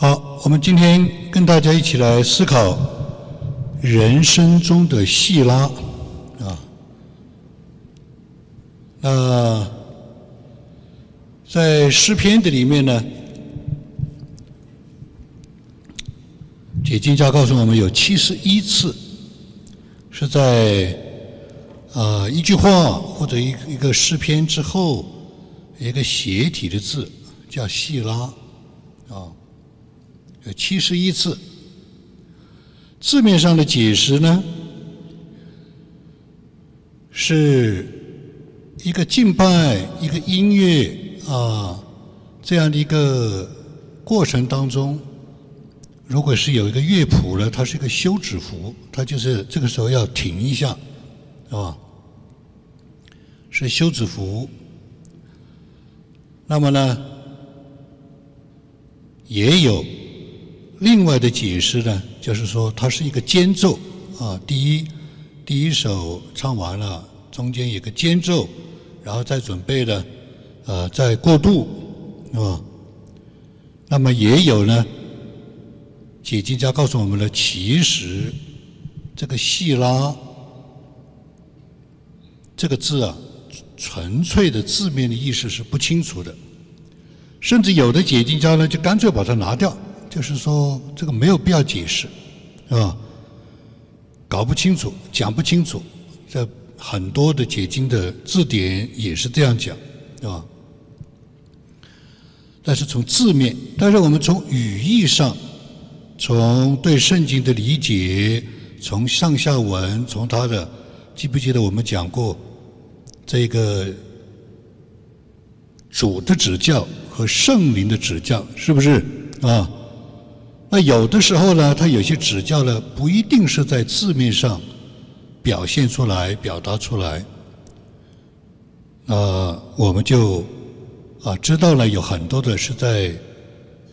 好，我们今天跟大家一起来思考人生中的细拉啊。那在诗篇的里面呢，解经家告诉我们有七十一次是在啊一句话或者一一个诗篇之后一个斜体的字叫细拉。有七十一次，字面上的解释呢，是一个敬拜、一个音乐啊这样的一个过程当中，如果是有一个乐谱呢，它是一个休止符，它就是这个时候要停一下，是吧？是休止符。那么呢，也有。另外的解释呢，就是说它是一个间奏啊，第一第一首唱完了，中间有个间奏，然后再准备呢，呃，再过渡，啊，那么也有呢，解经家告诉我们了，其实这个“细拉”这个字啊，纯粹的字面的意思是不清楚的，甚至有的解经家呢，就干脆把它拿掉。就是说，这个没有必要解释，啊，搞不清楚，讲不清楚，在很多的解经的字典也是这样讲，啊。但是从字面，但是我们从语义上，从对圣经的理解，从上下文，从它的，记不记得我们讲过这个主的指教和圣灵的指教，是不是啊？那有的时候呢，他有些指教呢，不一定是在字面上表现出来、表达出来。呃，我们就啊知道了有很多的是在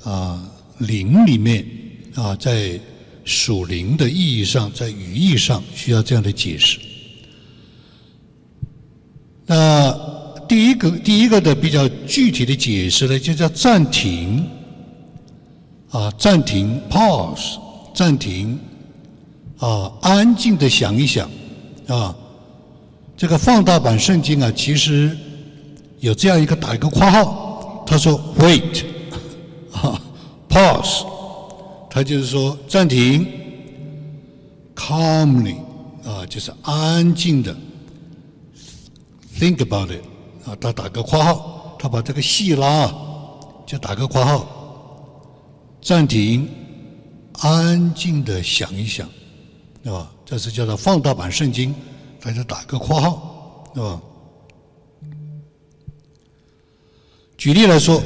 啊灵里面啊，在属灵的意义上，在语义上需要这样的解释。那第一个第一个的比较具体的解释呢，就叫暂停。啊，暂停，pause，暂停，啊，安静的想一想，啊，这个放大版圣经啊，其实有这样一个打一个括号，他说 wait，啊，pause，他就是说暂停，calmly，啊，就是安静的，think about it，啊，他打个括号，他把这个细拉就打个括号。暂停，安静的想一想，对吧？这是叫做放大版圣经，大家打个括号，对吧？举例来说，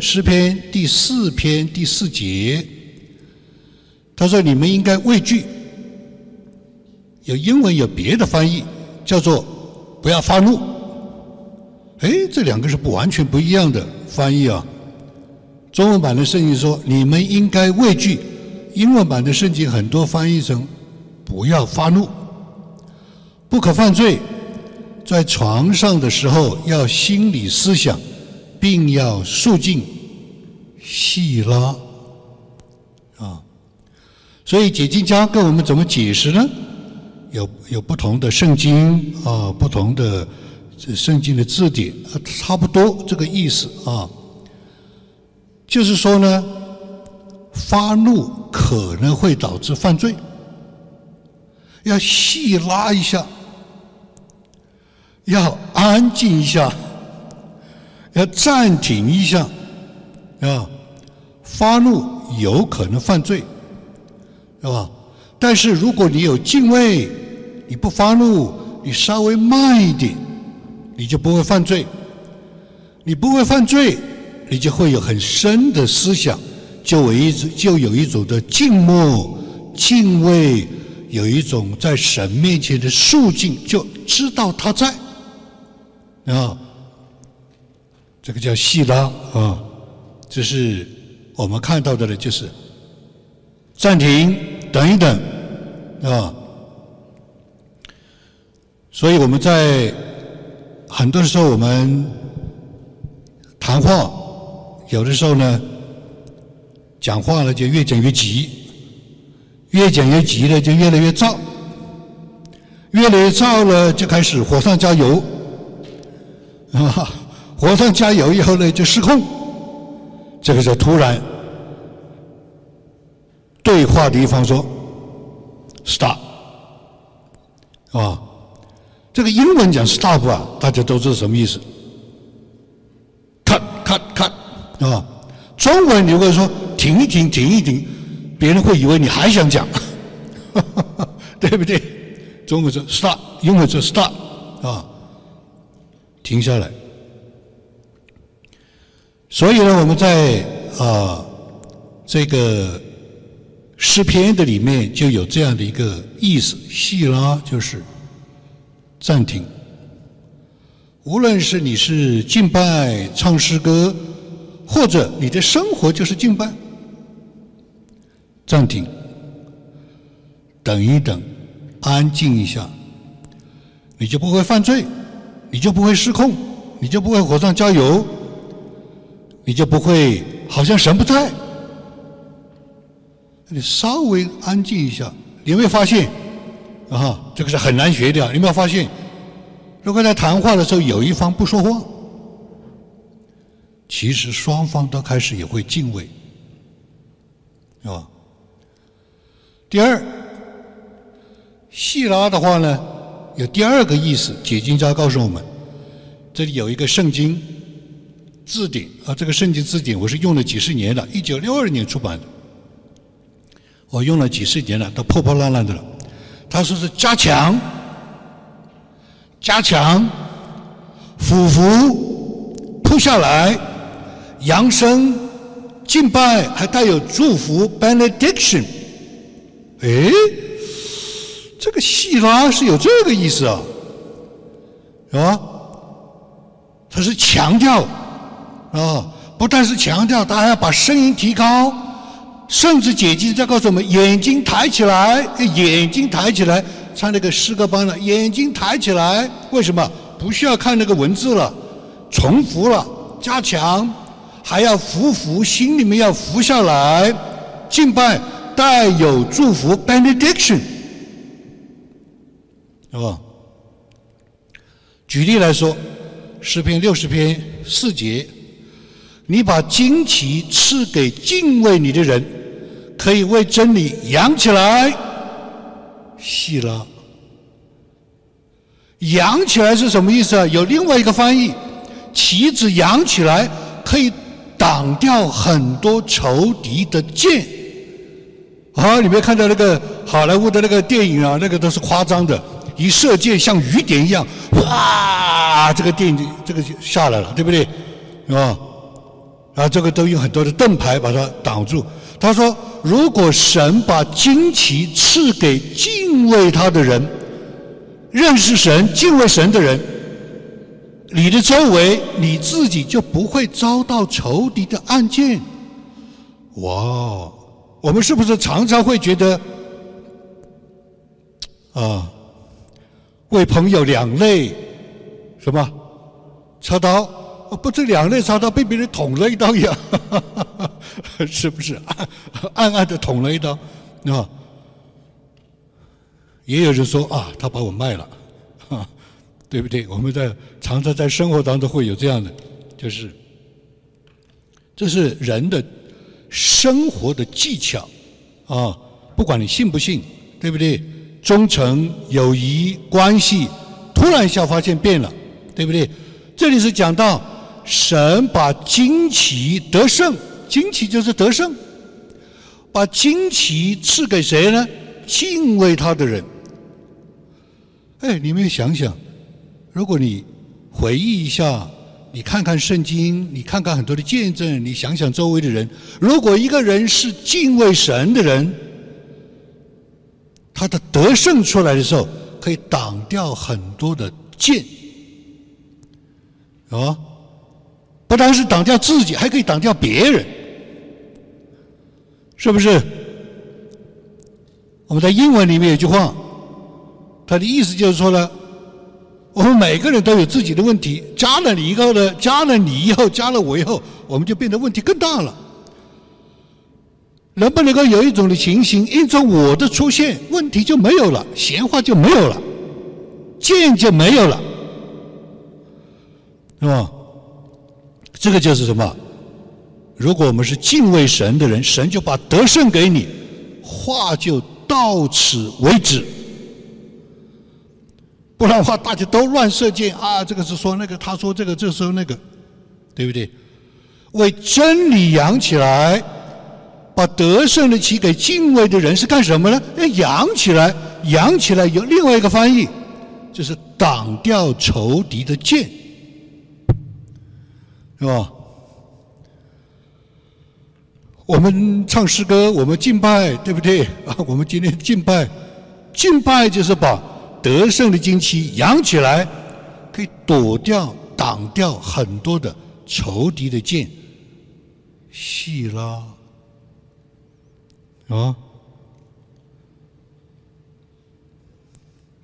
诗篇第四篇第四节，他说：“你们应该畏惧。”有英文有别的翻译，叫做“不要发怒”。哎，这两个是不完全不一样的翻译啊。中文版的圣经说：“你们应该畏惧。”英文版的圣经很多翻译成“不要发怒，不可犯罪，在床上的时候要心理思想，并要肃静、细拉。”啊，所以解经家跟我们怎么解释呢？有有不同的圣经啊，不同的圣经的字典，差不多这个意思啊。就是说呢，发怒可能会导致犯罪，要细拉一下，要安静一下，要暂停一下，啊，发怒有可能犯罪，是吧？但是如果你有敬畏，你不发怒，你稍微慢一点，你就不会犯罪，你不会犯罪。你就会有很深的思想，就有一种就有一种的静默、敬畏，有一种在神面前的肃静，就知道他在啊。这个叫细拉啊，这是我们看到的呢，就是暂停，等一等啊。所以我们在很多的时候我们谈话。有的时候呢，讲话呢就越讲越急，越讲越急呢就越来越燥，越来越燥了就开始火上加油，啊，火上加油以后呢就失控，这个时候突然对话的一方说，stop，啊，这个英文讲 stop 啊，大家都知道什么意思，cut cut cut，啊，中文如果说。停一停，停一停，别人会以为你还想讲，对不对？中文说 stop，英文说 stop，啊，停下来。所以呢，我们在啊这个诗篇的里面就有这样的一个意思，细拉就是暂停。无论是你是敬拜唱诗歌，或者你的生活就是敬拜。暂停，等一等，安静一下，你就不会犯罪，你就不会失控，你就不会火上加油，你就不会好像神不在。你稍微安静一下，你有没有发现？啊，这个是很难学的。你有没有发现？如果在谈话的时候有一方不说话，其实双方都开始也会敬畏，是吧？第二，细拉的话呢，有第二个意思。解经家告诉我们，这里有一个圣经字典啊，这个圣经字典我是用了几十年了，一九六二年出版的，我用了几十年了，都破破烂烂的了。他说是加强、加强、俯伏、扑下来、扬声、敬拜，还带有祝福 （benediction）。哎，这个希拉是有这个意思啊，是吧？它是强调啊，不但是强调，他还要把声音提高，甚至解经在告诉我们：眼睛抬起来，眼睛抬起来，唱那个诗歌班了，眼睛抬起来，为什么？不需要看那个文字了，重复了，加强，还要服服，心里面要服下来，敬拜。带有祝福 benediction，是吧？举例来说，诗篇六十篇四节，你把旌旗赐给敬畏你的人，可以为真理扬起来。细拉，扬起来是什么意思啊？有另外一个翻译，旗子扬起来可以挡掉很多仇敌的箭。好，你没看到那个好莱坞的那个电影啊？那个都是夸张的，一射箭像雨点一样，哇！这个电影这个就下来了，对不对？啊，啊，这个都用很多的盾牌把它挡住。他说，如果神把旌旗赐给敬畏他的人，认识神、敬畏神的人，你的周围你自己就不会遭到仇敌的暗箭。哇！我们是不是常常会觉得啊，为朋友两肋什么插刀？不，这两肋插刀被别人捅了一刀一样，是不是？暗暗的捅了一刀，啊？也有人说啊，他把我卖了，对不对？我们在常常在生活当中会有这样的，就是这是人的。生活的技巧，啊，不管你信不信，对不对？忠诚、友谊、关系，突然一下发现变了，对不对？这里是讲到神把旌旗得胜，旌旗就是得胜，把旌旗赐给谁呢？敬畏他的人。哎，你们想想，如果你回忆一下。你看看圣经，你看看很多的见证，你想想周围的人。如果一个人是敬畏神的人，他的得胜出来的时候，可以挡掉很多的剑，啊，不单是挡掉自己，还可以挡掉别人，是不是？我们在英文里面有句话，它的意思就是说呢。我们每个人都有自己的问题，加了你以后呢，加了你以后，加了我以后，我们就变得问题更大了。能不能够有一种的情形，因着我的出现，问题就没有了，闲话就没有了，见就没有了，是吧？这个就是什么？如果我们是敬畏神的人，神就把得胜给你，话就到此为止。不然的话，大家都乱射箭啊！这个是说那个，他说这个，这说那个，对不对？为真理扬起来，把得胜的旗给敬畏的人是干什么呢？要扬起来，扬起来有另外一个翻译，就是挡掉仇敌的剑，是吧？我们唱诗歌，我们敬拜，对不对？啊，我们今天敬拜，敬拜就是把。得胜的旌旗扬起来，可以躲掉、挡掉很多的仇敌的剑。细拉啊！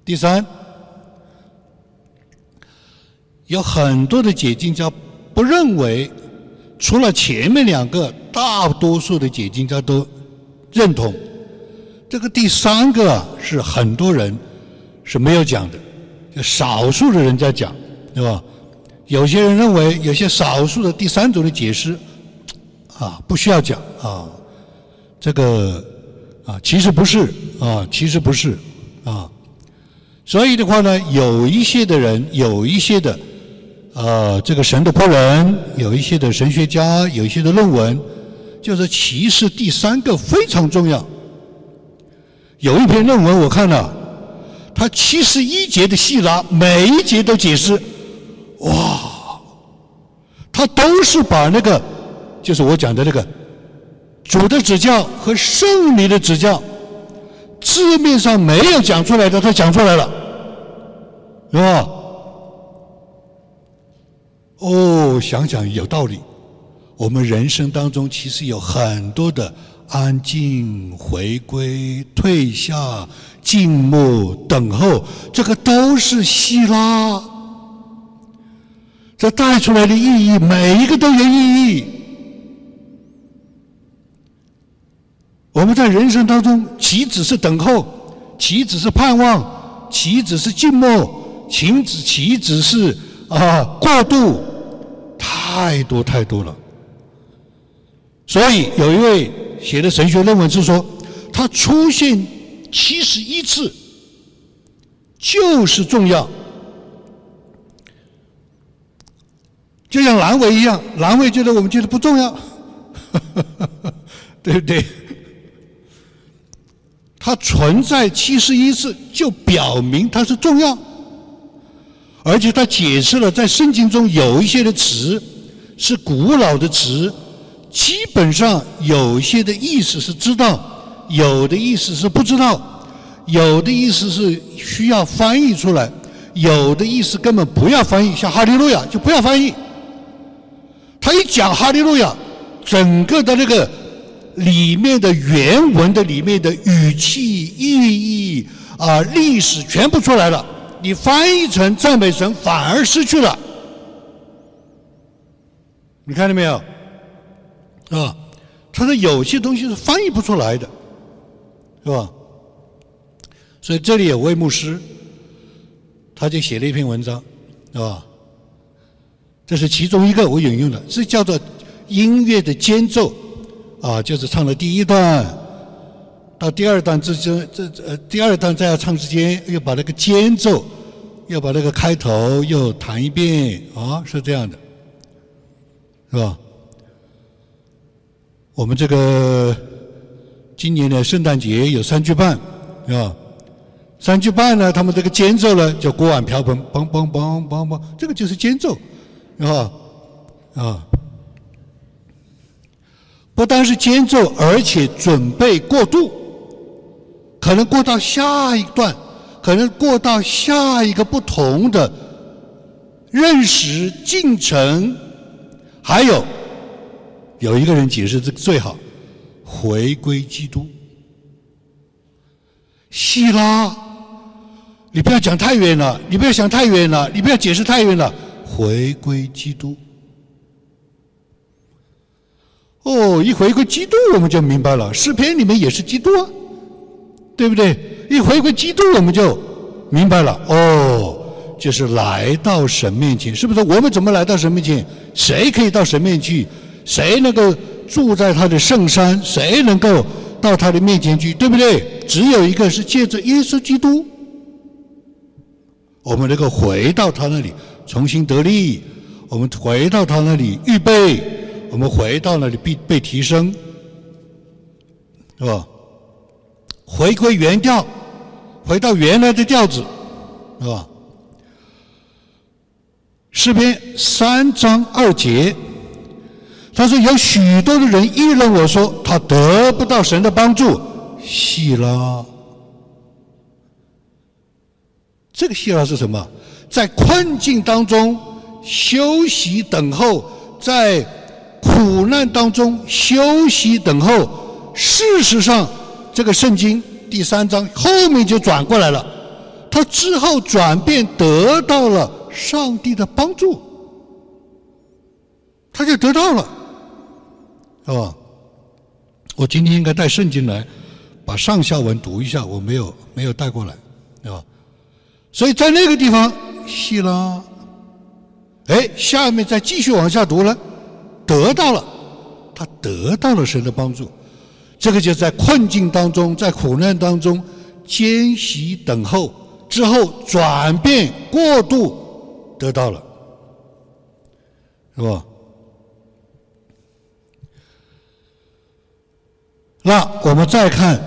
第三，有很多的解经家不认为，除了前面两个，大多数的解经家都认同。这个第三个是很多人。是没有讲的，就少数的人在讲，对吧？有些人认为有些少数的第三种的解释，啊，不需要讲啊，这个啊，其实不是啊，其实不是啊，所以的话呢，有一些的人，有一些的呃，这个神的仆人，有一些的神学家，有一些的论文，就是其实第三个非常重要。有一篇论文我看了。他七十一节的细拉，每一节都解释，哇，他都是把那个，就是我讲的那个主的指教和圣灵的指教，字面上没有讲出来的，他讲出来了，是吧？哦，想想有道理。我们人生当中其实有很多的安静、回归、退下。静默等候，这个都是希拉。这带出来的意义，每一个都有意义。我们在人生当中，岂止是等候，岂止是盼望，岂止是静默，岂止岂止是啊过渡，太多太多了。所以有一位写的神学论文是说，他出现。七十一次就是重要，就像阑尾一样，阑尾觉得我们觉得不重要，对不对？它存在七十一次，就表明它是重要，而且它解释了在圣经中有一些的词是古老的词，基本上有些的意思是知道。有的意思是不知道，有的意思是需要翻译出来，有的意思根本不要翻译，像哈利路亚就不要翻译。他一讲哈利路亚，整个的那个里面的原文的里面的语气、意义啊、历史全部出来了，你翻译成赞美神反而失去了。你看到没有？啊，他说有些东西是翻译不出来的。是吧？所以这里有位牧师，他就写了一篇文章，是吧？这是其中一个我引用的，是叫做音乐的间奏，啊，就是唱的第一段到第二段之间，这呃第二段再要唱之间，又把那个间奏，又把那个开头又弹一遍，啊，是这样的，是吧？我们这个。今年的圣诞节有三句半，是吧？三句半呢，他们这个间奏呢叫锅碗瓢盆，嘣嘣嘣嘣嘣，这个就是间奏，是吧？啊，不单是间奏，而且准备过渡，可能过到下一段，可能过到下一个不同的认识进程。还有有一个人解释这个最好。回归基督，希拉，你不要讲太远了，你不要想太远了，你不要解释太远了。回归基督，哦，一回归基督，我们就明白了，诗篇里面也是基督啊，对不对？一回归基督，我们就明白了。哦，就是来到神面前，是不是？我们怎么来到神面前？谁可以到神面前去？谁能够住在他的圣山？谁能够到他的面前去？对不对？只有一个是借着耶稣基督，我们能够回到他那里，重新得力。我们回到他那里预备，我们回到那里被被提升，是吧？回归原调，回到原来的调子，是吧？诗篇三章二节，他说有许多的人议论我说他得不到神的帮助，希拉。这个希拉是什么？在困境当中休息等候，在苦难当中休息等候。事实上，这个圣经第三章后面就转过来了，他之后转变得到了上帝的帮助，他就得到了，是吧？我今天应该带圣经来，把上下文读一下，我没有没有带过来，对吧？所以在那个地方，希拉，哎，下面再继续往下读了，得到了，他得到了神的帮助，这个就在困境当中，在苦难当中艰辛等候之后转变过渡得到了，是吧？那我们再看。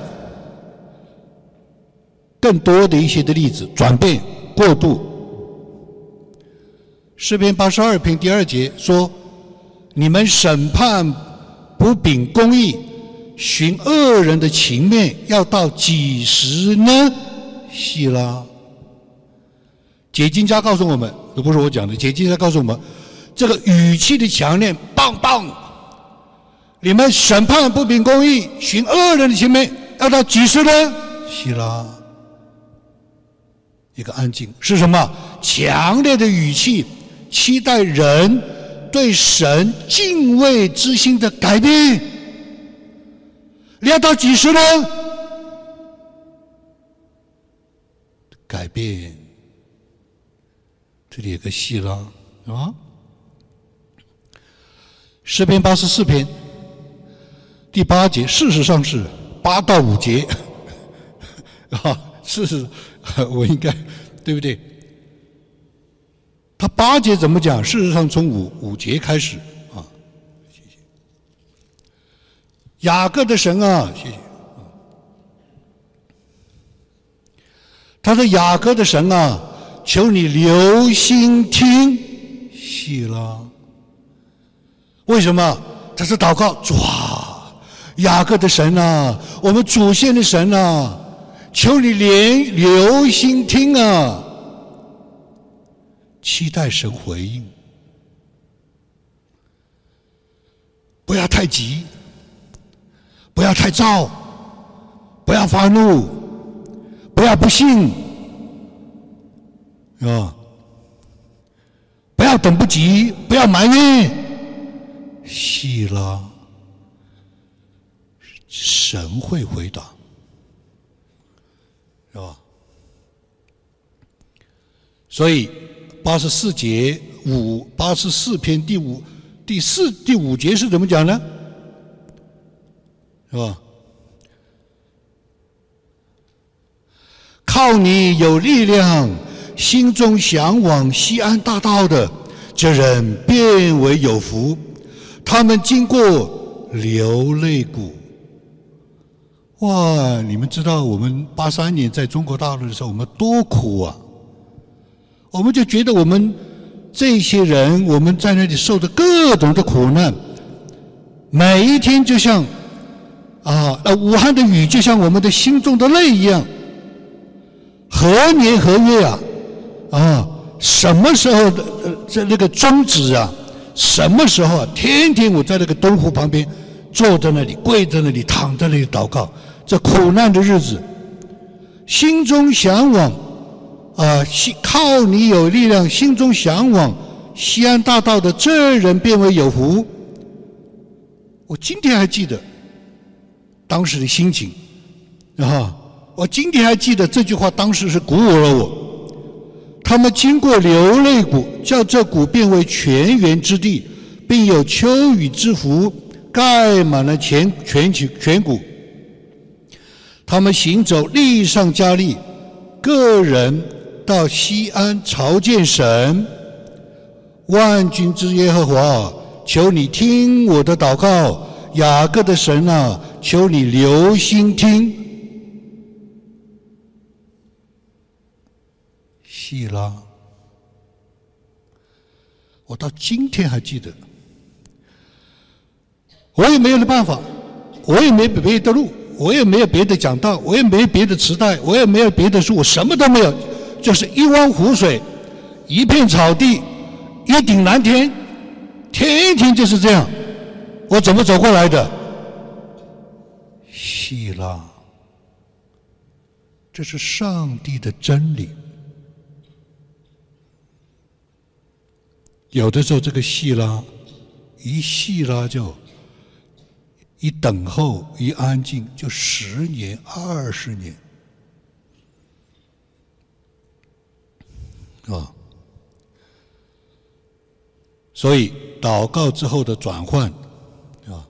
更多的一些的例子，转变过渡。诗篇八十二篇第二节说：“你们审判不秉公义，寻恶人的情面，要到几时呢？”希拉，解经家告诉我们，这不是我讲的，解经家告诉我们，这个语气的强烈，棒棒！你们审判不秉公义，寻恶人的行为，要到几时呢？希拉。一个安静是什么？强烈的语气，期待人对神敬畏之心的改变。你要到几时呢？改变。这里有个戏了啊。诗篇八十四篇第八节，事实上是八到五节 啊，事实。我应该对不对？他八节怎么讲？事实上从五五节开始啊。谢谢。雅各的神啊，谢谢。他说：“雅各的神啊，求你留心听，希拉。为什么？他是祷告，哇！雅各的神啊，我们祖先的神啊。”求你连留心听啊！期待神回应，不要太急，不要太躁，不要发怒，不要不信，啊！不要等不及，不要埋怨，细了，神会回答。是吧？所以八十四节五八十四篇第五第四第五节是怎么讲呢？是吧？靠你有力量，心中向往西安大道的这人变为有福。他们经过流泪谷。哇！你们知道我们八三年在中国大陆的时候，我们多苦啊！我们就觉得我们这些人，我们在那里受的各种的苦难，每一天就像啊，呃，武汉的雨就像我们的心中的泪一样。何年何月啊？啊，什么时候的呃在那个终止啊？什么时候啊？天天我在那个东湖旁边坐在那里，跪在那里，躺在那里祷告。这苦难的日子，心中向往啊，心靠你有力量，心中向往西安大道的这人变为有福。我今天还记得当时的心情，啊，我今天还记得这句话，当时是鼓舞了我。他们经过流泪谷，叫这谷变为泉源之地，并有秋雨之福盖满了全全全全谷。他们行走，力上加力，个人到西安朝见神。万军之耶和华，求你听我的祷告，雅各的神啊，求你留心听。希拉，我到今天还记得，我也没有的办法，我也没别的路，我也没有别的讲道，我也没别的磁带，我也没有别的书，我什么都没有，就是一汪湖水，一片草地。一顶蓝天，天天就是这样，我怎么走过来的？希拉，这是上帝的真理。有的时候，这个希拉一希拉就一等候，一安静，就十年、二十年，啊。所以，祷告之后的转换，啊，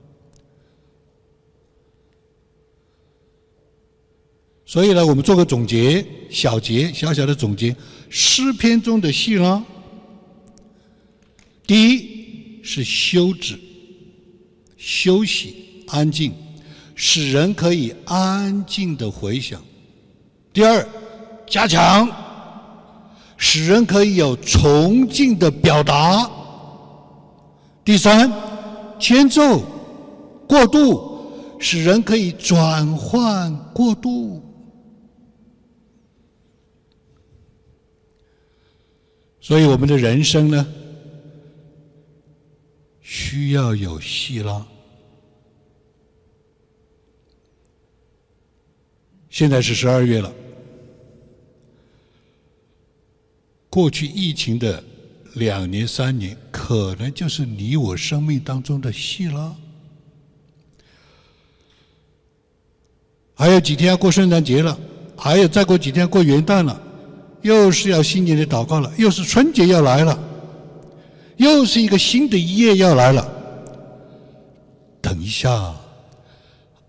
所以呢，我们做个总结，小结，小小的总结，诗篇中的细拉，第一是休止、休息、安静，使人可以安静的回想；第二，加强，使人可以有崇敬的表达。第三，迁奏过渡，使人可以转换过渡。所以，我们的人生呢，需要有希拉。现在是十二月了，过去疫情的。两年三年，可能就是你我生命当中的戏了。还有几天要过圣诞节了，还有再过几天过元旦了，又是要新年的祷告了，又是春节要来了，又是一个新的一页要来了。等一下，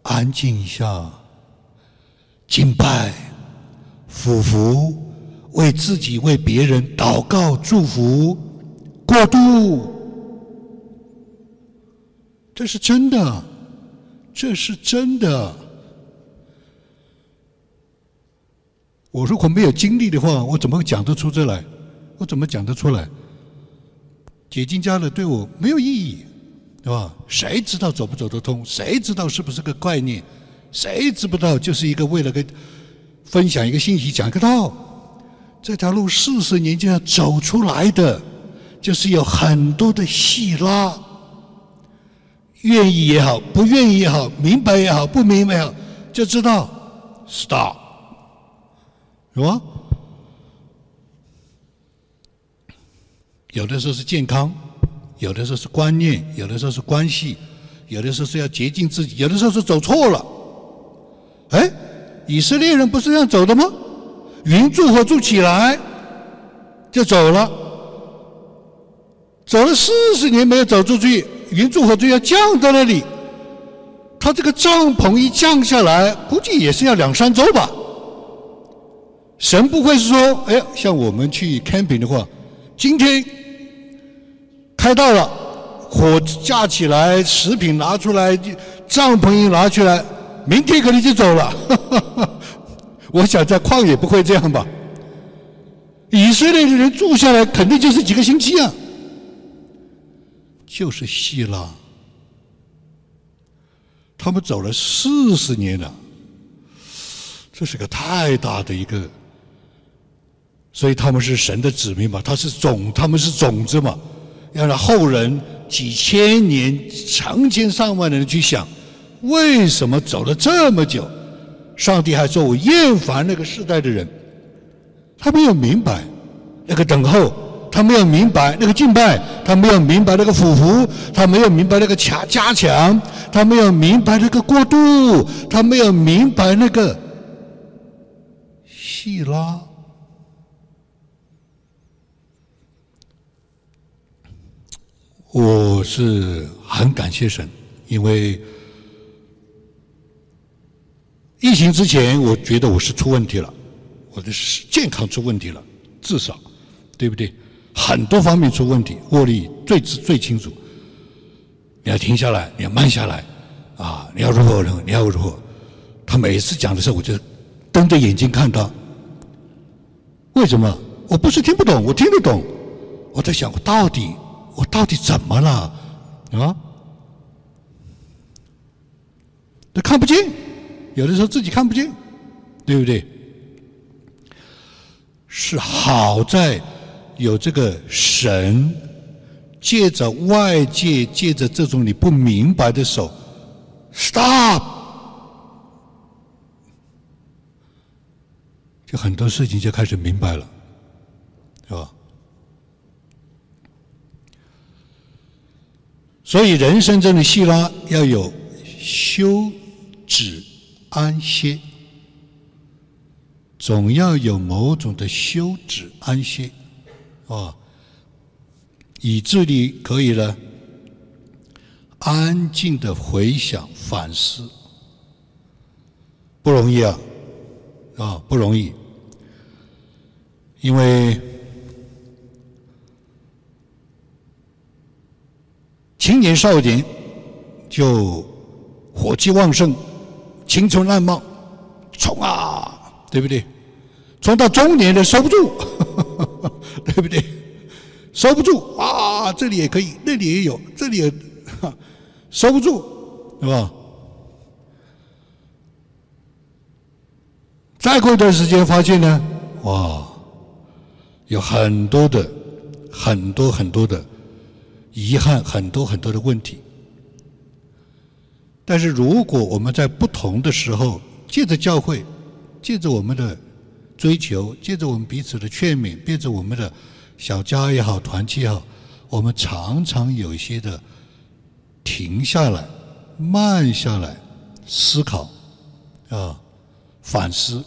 安静一下，敬拜，俯伏。为自己、为别人祷告、祝福、过渡，这是真的，这是真的。我如果没有经历的话，我怎么讲得出这来？我怎么讲得出来？解经家的对我没有意义，对吧？谁知道走不走得通？谁知道是不是个概念？谁知不道就是一个为了个分享一个信息，讲一个道。这条路四十年就要走出来的，就是有很多的细拉，愿意也好，不愿意也好，明白也好，不明白也好，就知道，stop，是吧？有的时候是健康，有的时候是观念，有的时候是关系，有的时候是要洁净自己，有的时候是走错了。哎，以色列人不是这样走的吗？云柱火柱起来，就走了，走了四十年没有走出去，云柱火柱要降到那里，他这个帐篷一降下来，估计也是要两三周吧。神不会是说，哎，像我们去 camping 的话，今天开到了，火架起来，食品拿出来，帐篷一拿出来，明天可能就走了。我想在旷野不会这样吧？以色列的人住下来肯定就是几个星期啊，就是希腊，他们走了四十年了，这是个太大的一个，所以他们是神的子民嘛，他是种，他们是种子嘛，要让后人几千年、成千上万的人去想，为什么走了这么久？上帝还说：“我厌烦那个世代的人，他没有明白那个等候，他没有明白那个敬拜，他没有明白那个俯伏，他没有明白那个强加强，他没有明白那个过渡，他没有明白那个细拉。我是很感谢神，因为疫情之前，我觉得我是出问题了，我的健康出问题了，至少，对不对？很多方面出问题，握力最最清楚。你要停下来，你要慢下来，啊，你要如何如何，你要如何？他每一次讲的时候，我就瞪着眼睛看他。为什么？我不是听不懂，我听得懂。我在想，我到底。我到底怎么了？啊？都看不见，有的时候自己看不见，对不对？是好在有这个神借着外界，借着这种你不明白的手，stop，就很多事情就开始明白了，是吧？所以人生中的细拉要有休止安歇，总要有某种的休止安歇，啊，以至你可以呢安静的回想反思，不容易啊，啊不容易，因为。青年少年就火气旺盛，青春烂漫，冲啊，对不对？冲到中年的收不住，对不对？收不住啊，这里也可以，那里也有，这里也 收不住，是吧？再过一段时间，发现呢，哇，有很多的，很多很多的。遗憾很多很多的问题，但是如果我们在不同的时候，借着教会，借着我们的追求，借着我们彼此的劝勉，借着我们的小家也好，团契也好，我们常常有一些的停下来、慢下来思考啊，反思，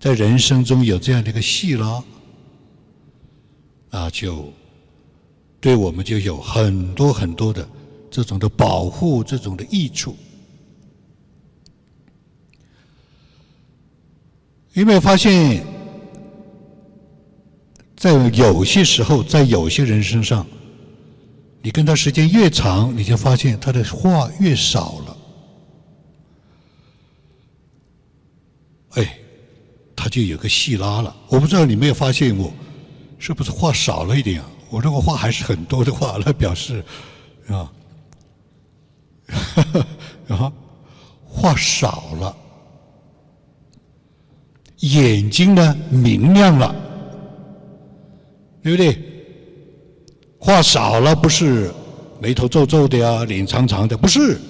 在人生中有这样的一个细拉。那就对我们就有很多很多的这种的保护，这种的益处。有没有发现，在有些时候，在有些人身上，你跟他时间越长，你就发现他的话越少了。哎，他就有个细拉了。我不知道你没有发现我。是不是话少了一点啊？我如果话还是很多的话，那表示啊，哈 哈啊，话少了，眼睛呢明亮了，对不对？话少了不是眉头皱皱的呀，脸长长的，不是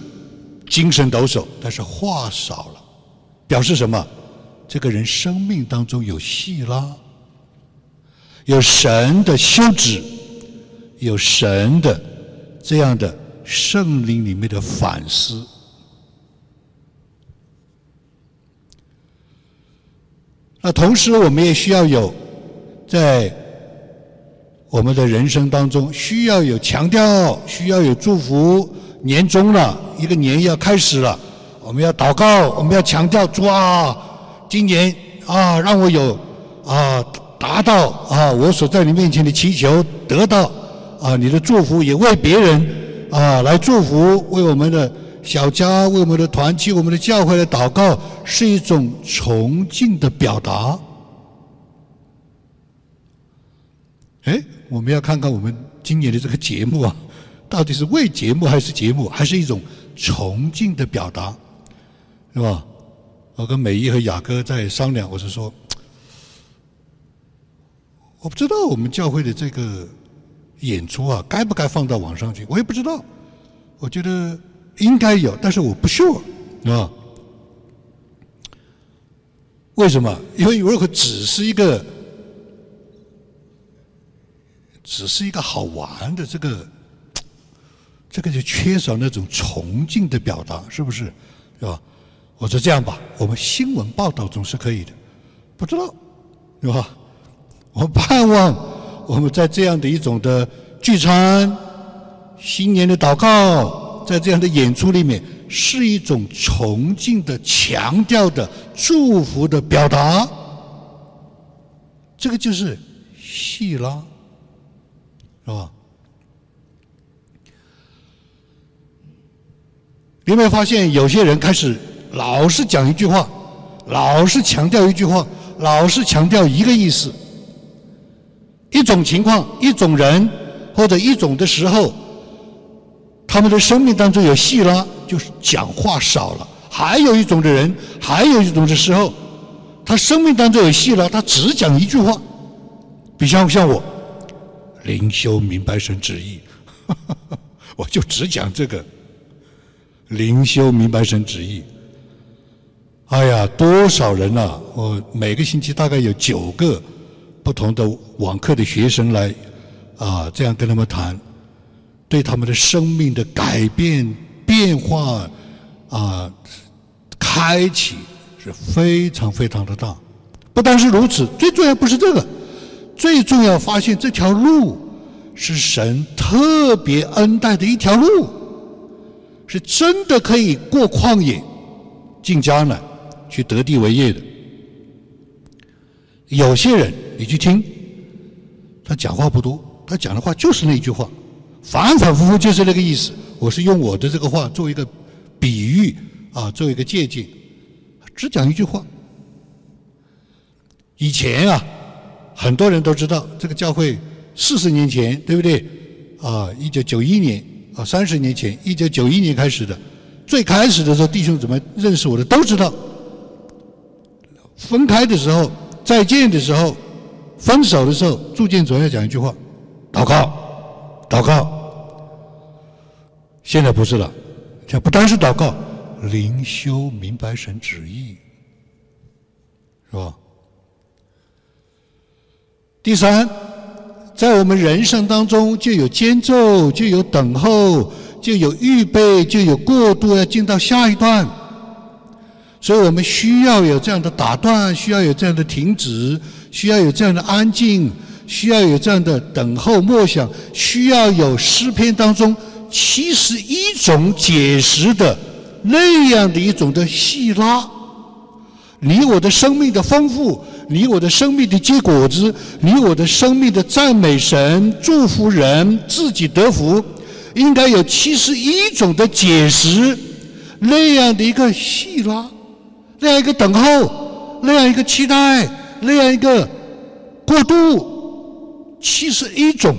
精神抖擞，但是话少了，表示什么？这个人生命当中有戏啦。有神的休止，有神的这样的圣灵里面的反思。那同时，我们也需要有在我们的人生当中，需要有强调，需要有祝福。年终了，一个年要开始了，我们要祷告，我们要强调主啊，今年啊，让我有啊。达到啊！我所在你面前的祈求得到啊！你的祝福也为别人啊来祝福，为我们的小家，为我们的团契，我们的教会来祷告，是一种崇敬的表达。哎，我们要看看我们今年的这个节目啊，到底是为节目还是节目，还是一种崇敬的表达，是吧？我跟美一和雅哥在商量，我是说。我不知道我们教会的这个演出啊，该不该放到网上去？我也不知道。我觉得应该有，但是我不 sure 啊。为什么？因为如果只是一个只是一个好玩的这个，这个就缺少那种崇敬的表达，是不是？是吧？我说这样吧，我们新闻报道总是可以的，不知道，是吧？我盼望我们在这样的一种的聚餐、新年的祷告，在这样的演出里面，是一种崇敬的、强调的、祝福的表达。这个就是戏拉。是吧？有没有发现有些人开始老是讲一句话，老是强调一句话，老是强调一个意思？一种情况，一种人，或者一种的时候，他们的生命当中有戏拉，就是讲话少了；还有一种的人，还有一种的时候，他生命当中有戏拉，他只讲一句话。比方像我。灵修明白神旨意，我就只讲这个。灵修明白神旨意，哎呀，多少人呐！我每个星期大概有九个不同的网课的学生来啊，这样跟他们谈，对他们的生命的改变、变化啊，开启是非常非常的大。不单是如此，最重要不是这个。最重要，发现这条路是神特别恩待的一条路，是真的可以过旷野、进迦南、去得地为业的。有些人，你去听，他讲话不多，他讲的话就是那句话，反反复复就是那个意思。我是用我的这个话做一个比喻啊，做一个借鉴，只讲一句话。以前啊。很多人都知道这个教会四十年前，对不对？啊，一九九一年啊，三十年前，一九九一年开始的。最开始的时候，弟兄怎么认识我的都知道。分开的时候，再见的时候，分手的时候，铸建总要讲一句话：祷告，祷告。现在不是了，这不单是祷告，灵修明白神旨意，是吧？第三，在我们人生当中，就有间奏，就有等候，就有预备，就有过渡，要进到下一段。所以我们需要有这样的打断，需要有这样的停止，需要有这样的安静，需要有这样的等候默想，需要有诗篇当中七十一种解释的那样的一种的细拉，你我的生命的丰富。你我的生命的结果子，你我的生命的赞美神、祝福人、自己得福，应该有七十一种的解释，那样的一个细拉，那样一个等候，那样一个期待，那样一个过渡，七十一种，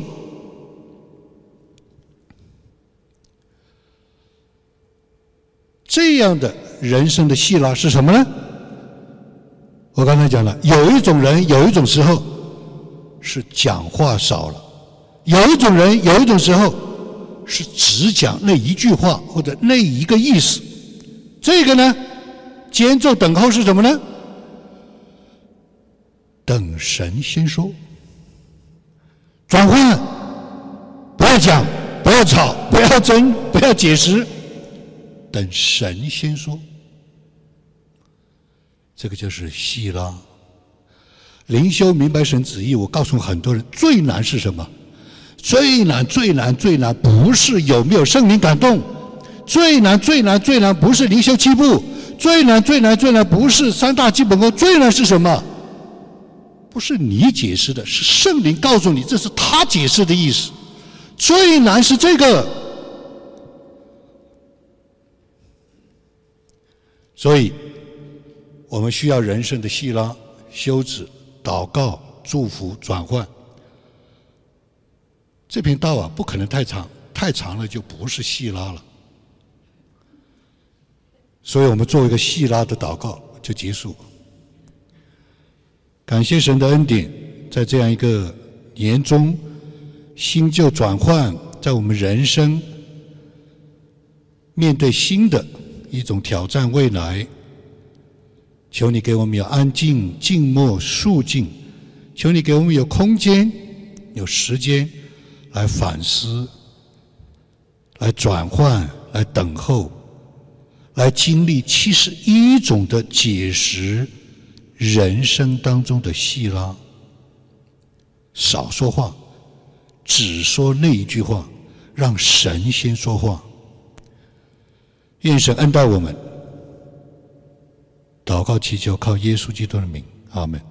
这样的人生的细拉是什么呢？我刚才讲了，有一种人，有一种时候是讲话少了；有一种人，有一种时候是只讲那一句话或者那一个意思。这个呢，间奏等候是什么呢？等神先说，转换，不要讲，不要吵，不要争，不要解释，等神先说。这个就是希拉灵修明白神旨意。我告诉很多人，最难是什么？最难、最难、最难，不是有没有圣灵感动；最难、最难、最难，不是灵修七步；最难、最难、最难，不是三大基本功。最难是什么？不是你解释的，是圣灵告诉你，这是他解释的意思。最难是这个，所以。我们需要人生的细拉、休止、祷告、祝福、转换。这篇道啊，不可能太长，太长了就不是细拉了。所以我们做一个细拉的祷告就结束。感谢神的恩典，在这样一个年中，新旧转换，在我们人生面对新的一种挑战未来。求你给我们有安静、静默、肃静；求你给我们有空间，有时间来反思、来转换、来等候、来经历七十一种的解释人生当中的戏啦。少说话，只说那一句话，让神先说话。愿神恩待我们。祷告祈求，靠耶稣基督的名，阿门。